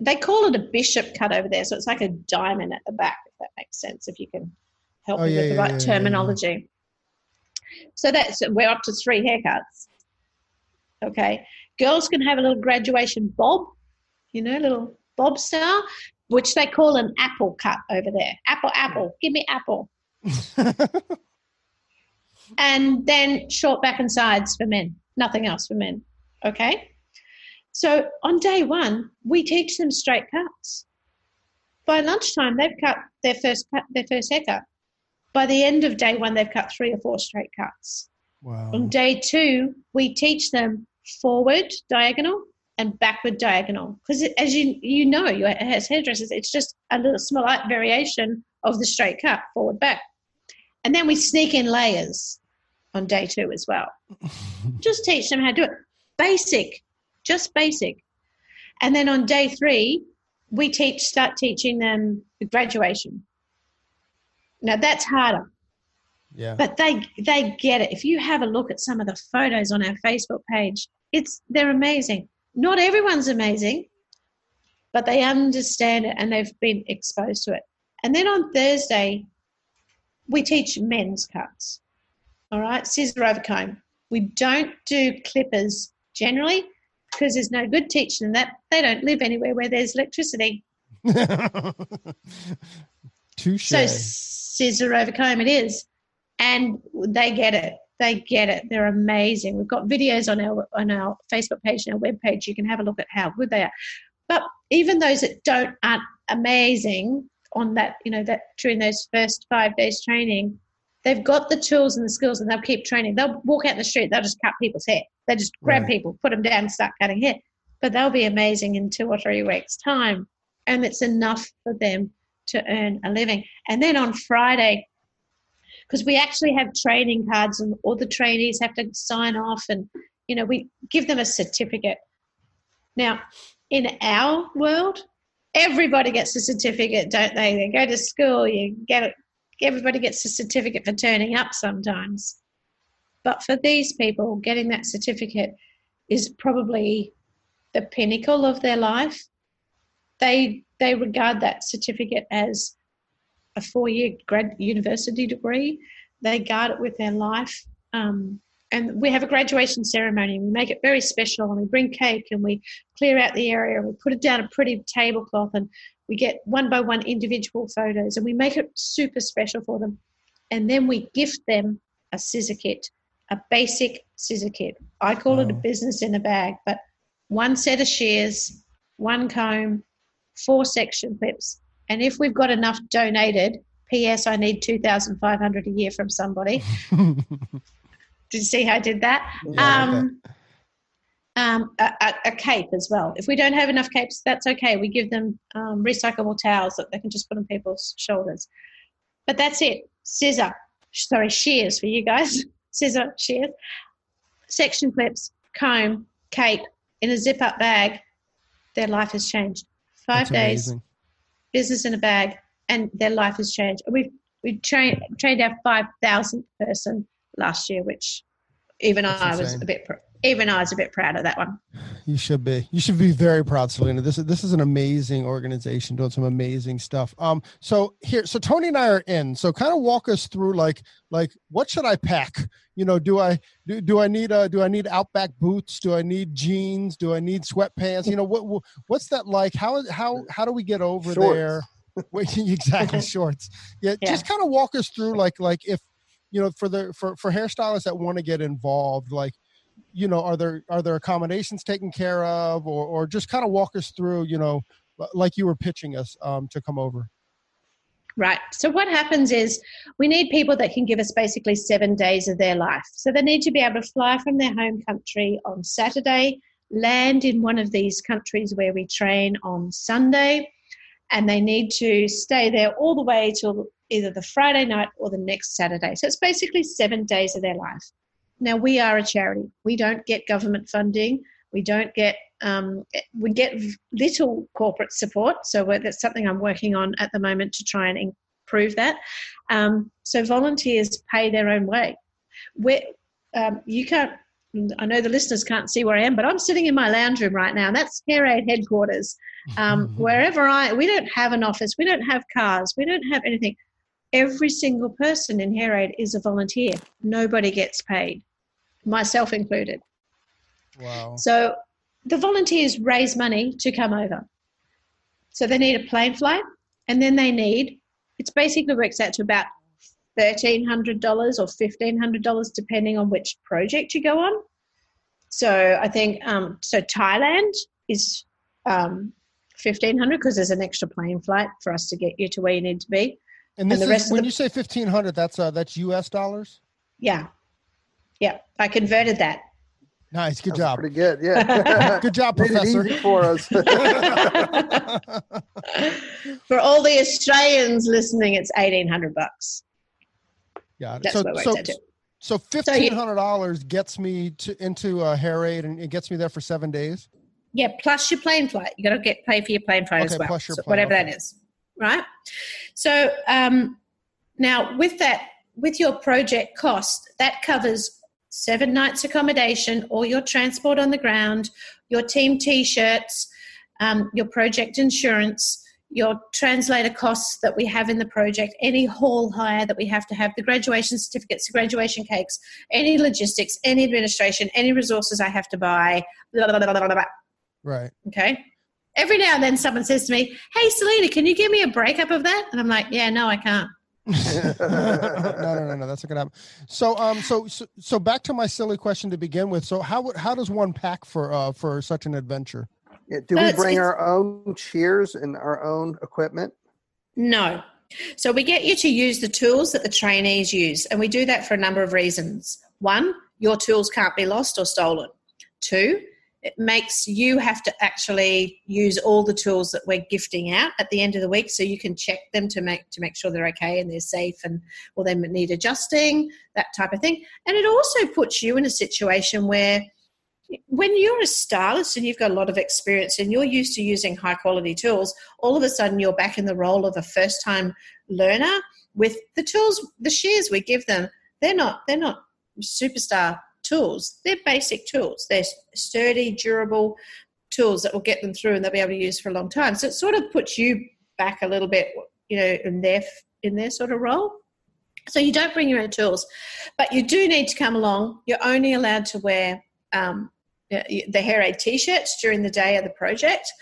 They call it a bishop cut over there, so it's like a diamond at the back, if that makes sense, if you can help oh, me yeah, with the right yeah, terminology. So that's we're up to three haircuts. Okay. Girls can have a little graduation bob, you know, little bob style, which they call an apple cut over there. Apple, apple, give me apple. and then short back and sides for men, nothing else for men. Okay? So on day one, we teach them straight cuts. By lunchtime, they've cut their first cut, their first haircut. By the end of day one, they've cut three or four straight cuts. Wow. On day two, we teach them forward diagonal and backward diagonal because as you you know, as hairdressers, it's just a little small variation of the straight cut, forward back, and then we sneak in layers on day two as well. just teach them how to do it. Basic, just basic. And then on day three, we teach start teaching them the graduation. Now that's harder. Yeah. But they they get it. If you have a look at some of the photos on our Facebook page, it's they're amazing. Not everyone's amazing, but they understand it and they've been exposed to it. And then on Thursday, we teach men's cuts. All right, scissor over comb. We don't do clippers generally because there's no good teaching that. They don't live anywhere where there's electricity. Touche. So scissor over comb it is, and they get it. They get it. They're amazing. We've got videos on our on our Facebook page and our web page. You can have a look at how good they are. But even those that don't aren't amazing on that, you know, that during those first five days training, they've got the tools and the skills and they'll keep training. They'll walk out in the street, they'll just cut people's hair. They just grab right. people, put them down, and start cutting hair. But they'll be amazing in two or three weeks' time. And it's enough for them to earn a living. And then on Friday, because we actually have training cards and all the trainees have to sign off and you know we give them a certificate now in our world everybody gets a certificate don't they they go to school you get it everybody gets a certificate for turning up sometimes. But for these people, getting that certificate is probably the pinnacle of their life. They they regard that certificate as a four-year grad university degree. They guard it with their life. Um, and we have a graduation ceremony. We make it very special, and we bring cake, and we clear out the area, and we put it down a pretty tablecloth, and we get one by one individual photos and we make it super special for them. And then we gift them a scissor kit, a basic scissor kit. I call oh. it a business in a bag, but one set of shears, one comb, four section clips. And if we've got enough donated, P.S. I need 2500 a year from somebody. did you see how I did that? Yeah, um, um, a, a, cape as well. If we don't have enough capes, that's okay. We give them um, recyclable towels that they can just put on people's shoulders. But that's it. Scissor, sorry, shears for you guys. Scissor, shears, section clips, comb, cape in a zip up bag. Their life has changed. Five days, business in a bag, and their life has changed. We've we trained trained our five thousandth person last year, which even That's I insane. was a bit even I was a bit proud of that one. You should be. You should be very proud, Selina. This is this is an amazing organization doing some amazing stuff. Um, so here, so Tony and I are in. So kind of walk us through like like what should I pack? You know, do I do, do I need a do I need Outback boots? Do I need jeans? Do I need sweatpants? You know, what what's that like? How how how do we get over shorts. there? exactly shorts. Yeah, yeah. just kind of walk us through like like if you know for the for for hairstylists that want to get involved like you know are there are there accommodations taken care of or or just kind of walk us through you know like you were pitching us um, to come over. Right. So what happens is we need people that can give us basically seven days of their life. So they need to be able to fly from their home country on Saturday, land in one of these countries where we train on Sunday, and they need to stay there all the way till either the Friday night or the next Saturday. So it's basically seven days of their life. Now we are a charity. We don't get government funding. We don't get um, we get little corporate support. So that's something I'm working on at the moment to try and improve that. Um, so volunteers pay their own way. Where um, you can't. I know the listeners can't see where I am, but I'm sitting in my lounge room right now, and that's Hair Aid headquarters. Um, wherever I, we don't have an office, we don't have cars, we don't have anything. Every single person in Hair Aid is a volunteer. Nobody gets paid, myself included. Wow. So the volunteers raise money to come over. So they need a plane flight, and then they need, it's basically works out to about $1,300 or $1,500 depending on which project you go on. So I think, um, so Thailand is um, 1500 because there's an extra plane flight for us to get you to where you need to be. And this the is rest when the- you say fifteen hundred. That's uh, that's U.S. dollars. Yeah. Yeah. I converted that. Nice, good That's job. Pretty good. Yeah. Good job, Professor. easy for us. For all the Australians listening, it's 1800 bucks. yeah. That's so what it so works to. so fifteen hundred dollars gets me to into uh, hair aid and it gets me there for seven days. Yeah, plus your plane flight. You got to get pay for your plane flight as Okay, well. plus your So plane, whatever okay. that is, right? So um, now with that, with your project cost, that covers seven nights accommodation, all your transport on the ground, your team T-shirts, um, your project insurance, your translator costs that we have in the project, any hall hire that we have to have, the graduation certificates, the graduation cakes, any logistics, any administration, any resources I have to buy, blah, blah, blah, blah, blah, blah. Right. Okay. Every now and then someone says to me, Hey, Selina, can you give me a breakup of that? And I'm like, Yeah, no, I can't. No, no, no, no. That's not gonna happen. So, um, so, so, so back to my silly question to begin with. So, how would how does one pack for uh for such an adventure? Yeah, Do we bring our own shears and our own equipment? No. So we get you to use the tools that the trainees use, and we do that for a number of reasons. One, your tools can't be lost or stolen. Two, it makes you have to actually use all the tools that we're gifting out at the end of the week, so you can check them to make to make sure they're okay and they're safe, and will they need adjusting, that type of thing. And it also puts you in a situation where when you're a stylist and you've got a lot of experience and you're used to using high quality tools, all of a sudden you're back in the role of a first time learner with the tools, the shears we give them. They're not they're not superstar tools. They're basic tools. They're sturdy, durable tools that will get them through and they'll be able to use for a long time. So it sort of puts you back a little bit, you know, in their in their sort of role. So you don't bring your own tools, but you do need to come along. You're only allowed to wear um, the hair aid t-shirts during the day of the project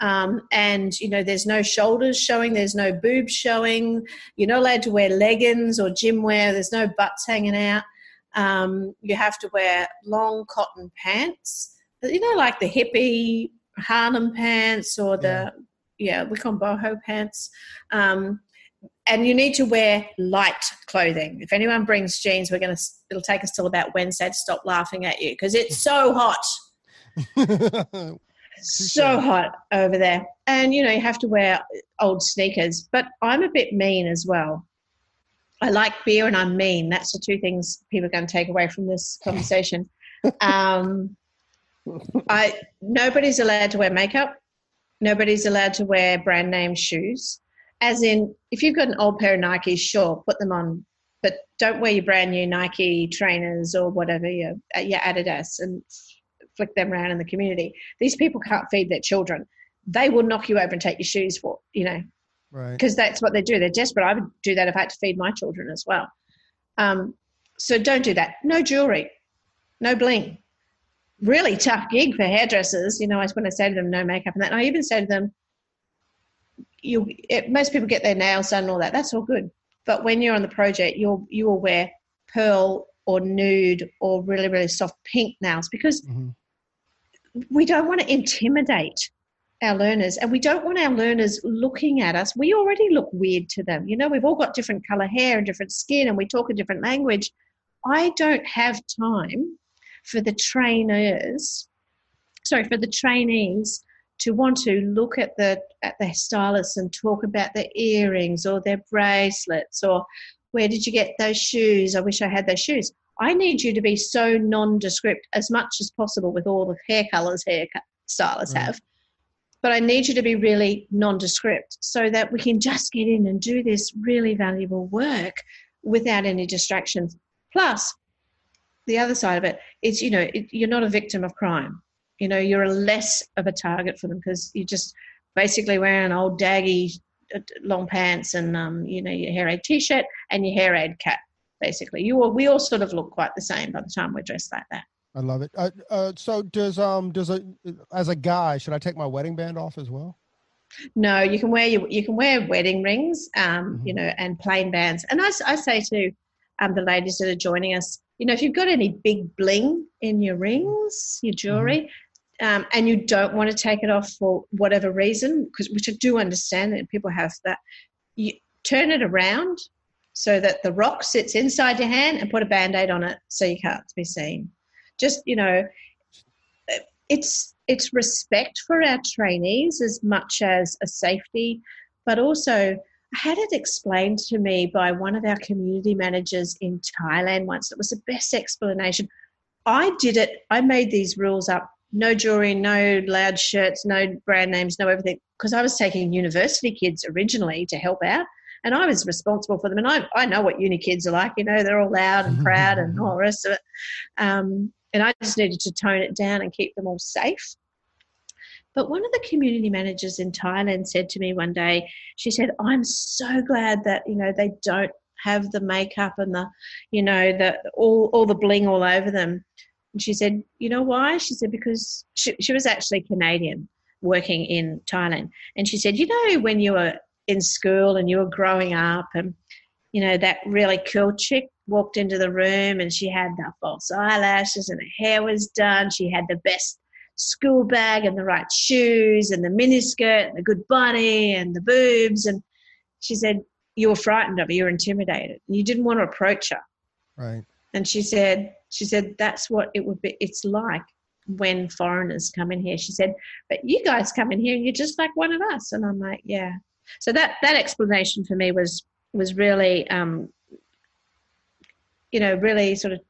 um, and you know there's no shoulders showing there's no boobs showing you're not allowed to wear leggings or gym wear there's no butts hanging out um, you have to wear long cotton pants you know like the hippie harlem pants or the yeah, we call them boho pants um, and you need to wear light clothing. If anyone brings jeans, we're going to, it'll take us till about Wednesday to stop laughing at you because it's so hot, so hot over there. And, you know, you have to wear old sneakers. But I'm a bit mean as well. I like beer and I'm mean. That's the two things people are going to take away from this conversation. Um, I nobody's allowed to wear makeup. Nobody's allowed to wear brand name shoes as in if you've got an old pair of Nikes, sure, put them on, but don't wear your brand new Nike trainers or whatever your your Adidas and flick them around in the community. These people can't feed their children. They will knock you over and take your shoes for you know right. because that's what they do. They're desperate. I would do that if I had to feed my children as well. Um, so don't do that. No jewelry, no bling. Really tough gig for hairdressers. You know, I when I say to them, no makeup and that. And I even say to them, you it, most people get their nails done and all that. That's all good. But when you're on the project, you'll you will wear pearl or nude or really really soft pink nails because Mhm. we don't want to intimidate our learners and we don't want our learners looking at us. We already look weird to them. You know we've all got different color hair and different skin and we talk a different language. I don't have time for the trainers sorry for the trainees to want to look at the at the stylists and talk about their earrings or their bracelets or where did you get those shoes? I wish i had those shoes. I need you to be so nondescript as much as possible with all the hair colors hair stylists mm. have but I need you to be really nondescript so that we can just get in and do this really valuable work without any distractions. Plus, the other side of it is, you know, it, you're not a victim of crime. You know, you're less of a target for them because you're just basically wearing old daggy uh, long pants and, um, you know, your hair aid t-shirt and your hair aid cap. Basically, you all, we all sort of look quite the same by the time we're dressed like that. I love it. Uh, uh, so does um does a as a guy should I take my wedding band off as well? No, you can wear your, you can wear wedding rings, um, mm-hmm. you know, and plain bands. And I, I say to um, the ladies that are joining us, you know, if you've got any big bling in your rings, your jewelry, mm-hmm. um, and you don't want to take it off for whatever reason, because which I do understand that people have that, you turn it around so that the rock sits inside your hand and put a band aid on it so you can't be seen just you know it's it's respect for our trainees as much as a safety but also I had it explained to me by one of our community managers in Thailand once. It was the best explanation. I did it, I made these rules up no jewelry, no loud shirts, no brand names, no everything, because I was taking university kids originally to help out. And I was responsible for them. And I, I know what uni kids are like, you know, they're all loud and proud and all the rest of it. Um, and I just needed to tone it down and keep them all safe. But one of the community managers in Thailand said to me one day, she said, I'm so glad that, you know, they don't have the makeup and the, you know, the all, all the bling all over them. And she said, you know why? She said, because she, she was actually Canadian working in Thailand. And she said, you know, when you were in school and you were growing up and, you know, that really cool chick walked into the room and she had the false eyelashes and her hair was done. She had the best school bag and the right shoes and the miniskirt and the good body and the boobs. And she said, You were frightened of her, you were intimidated. You didn't want to approach her. Right. And she said, she said, that's what it would be it's like when foreigners come in here. She said, But you guys come in here and you're just like one of us. And I'm like, Yeah. So that that explanation for me was was really um, you know, really sort of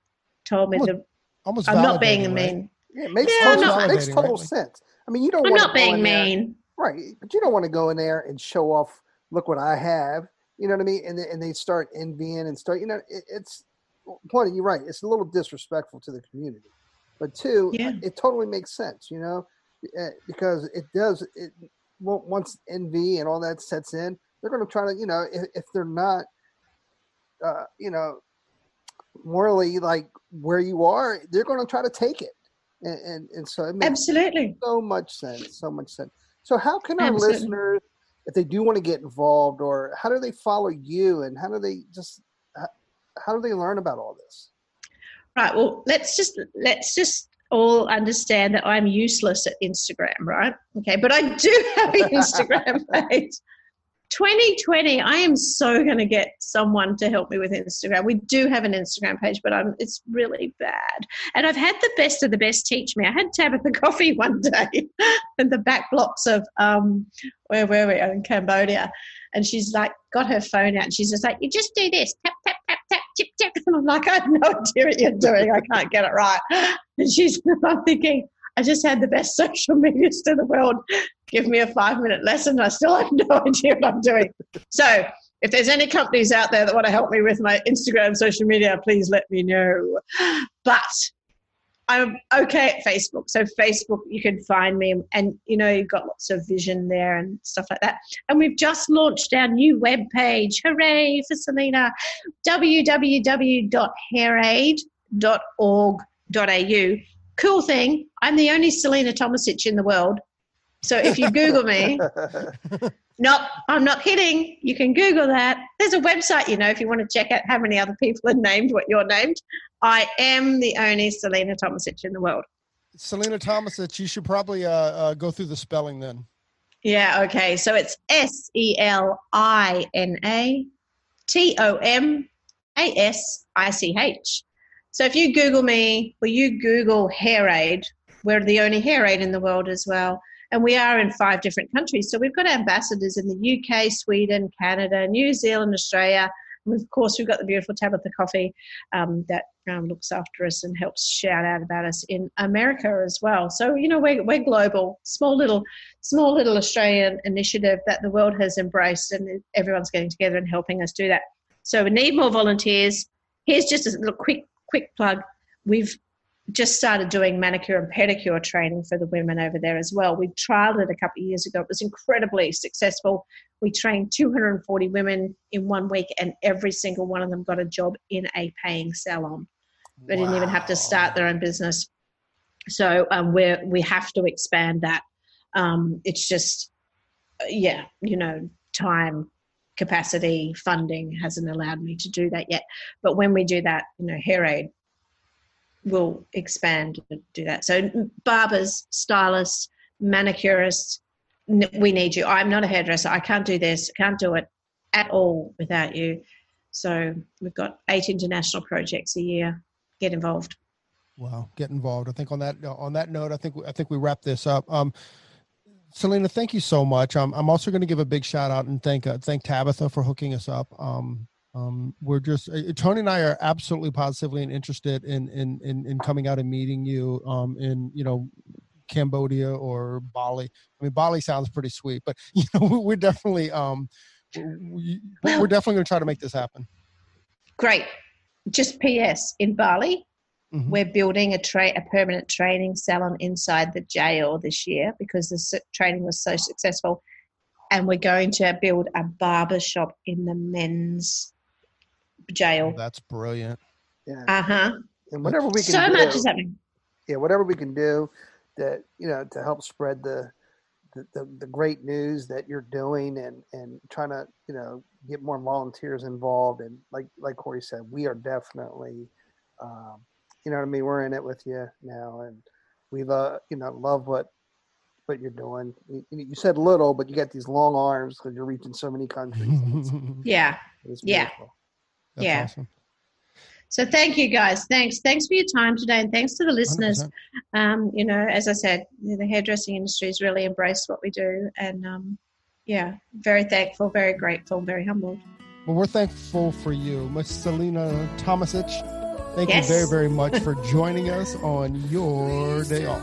told me almost, almost I'm not being right? mean. Yeah, it makes yeah, total, not, makes total right? sense. I mean, you don't. I'm not being mean. There, right, but you don't want to go in there and show off. Look what I have. You know what I mean? And and they start envying and start. You know, it, it's one. You're right. It's a little disrespectful to the community, but two, yeah. it totally makes sense. You know, eh, because it does. It once envy and all that sets in, they're going to try to. You know, if, if they're not, uh, you know, morally like where you are, they're going to try to take it. And, and, and so it makes absolutely so much sense, so much sense. So how can our absolutely. listeners, if they do want to get involved, or how do they follow you, and how do they just how do they learn about all this? Right. Well, let's just let's just all understand that I'm useless at Instagram, right? Okay, but I do have an Instagram page. 2020, I am so going to get someone to help me with Instagram. We do have an Instagram page, but I'm, it's really bad. And I've had the best of the best teach me. I had Tabitha Coffee one day in the back blocks of, um, where were we? In Cambodia. And she's like, got her phone out and she's just like, you just do this, tap, tap, tap, tap, tip, tip. And I'm like, I have no idea what you're doing. I can't get it right. And she's, I'm thinking, I just had the best social media in the world give me a five minute lesson. I still have no idea what I'm doing. So if there's any companies out there that want to help me with my Instagram social media, please let me know. But I'm okay at Facebook. So Facebook, you can find me, and you know you've got lots of vision there and stuff like that. And we've just launched our new web page. Hooray for Selina! www.hairaid.org.au. Cool thing, I'm the only Selina Tomasich in the world so if you Google me, no, I'm not kidding. You can Google that. There's a website, you know, if you want to check out how many other people are named what you're named. I am the only Selina Tomasich in the world. Selina Tomasich, you should probably uh, uh, go through the spelling then. Yeah, okay. So it's S E L I N A T O M A S I C H. So if you Google me or you Google Hair Aid, we're the only hair aid in the world as well. And we are in five different countries. So we've got ambassadors in the UK, Sweden, Canada, New Zealand, Australia, of course, we've got the beautiful Tabatha Coffey um, that um, looks after us and helps shout out about us in America as well. So you know we're we're global, small little small little Australian initiative that the world has embraced, and everyone's getting together and helping us do that. So we need more volunteers. Here's just a little quick quick plug. We've just started doing manicure and pedicure training for the women over there as well. We trialed it a couple of years ago. It was incredibly successful. We trained 240 women in one week, and every single one of them got a job in a paying salon. They wow. didn't even have to start their own business. So um, we we have to expand that. Um, it's just, yeah, you know, time, capacity, funding hasn't allowed me to do that yet. But when we do that, you know, Hair Aid will expand and do that. So barbers, stylists, manicurists, we need you. I'm not a hairdresser. I can't do this. Can't do it at all without you. So we've got eight international projects a year. Get involved. Wow, get involved. I think on that on that note, I think I think we wrap this up. Um, Selina, thank you so much. Um, I'm also going to give a big shout out and thank uh, thank Tabatha for hooking us up. Um, um, we're just uh, Tony and I are absolutely positively and interested in in in, in coming out and meeting you um, in you know Cambodia or Bali. I mean, Bali sounds pretty sweet, but you know we're definitely um, we, we're definitely going to try to make this happen. Great. Just P.S. In Bali, Mm-hmm. We're building a, tra- a permanent training salon inside the jail this year because the training was so successful. And we're going to build a barber shop in the men's jail. Oh, that's brilliant. Yeah. Uh huh. And whatever we can so do, much is happening. Yeah, whatever we can do that you know to help spread the the, the, the great news that you're doing and and trying to you know get more volunteers involved and like like Corey said, we are definitely um, you know what I mean. We're in it with you now, and we love you know love what what you're doing. You, you said little, but you got these long arms because you're reaching so many countries. yeah, yeah. That's yeah. Awesome. So thank you guys. Thanks. Thanks for your time today, and thanks to the listeners. Um, you know, as I said, the hairdressing industry has really embraced what we do, and um, yeah, very thankful, very grateful, very humbled. Well, we're thankful for you, Miss Selina Tomasich. Thank yes. you very, very much for joining us on your day off.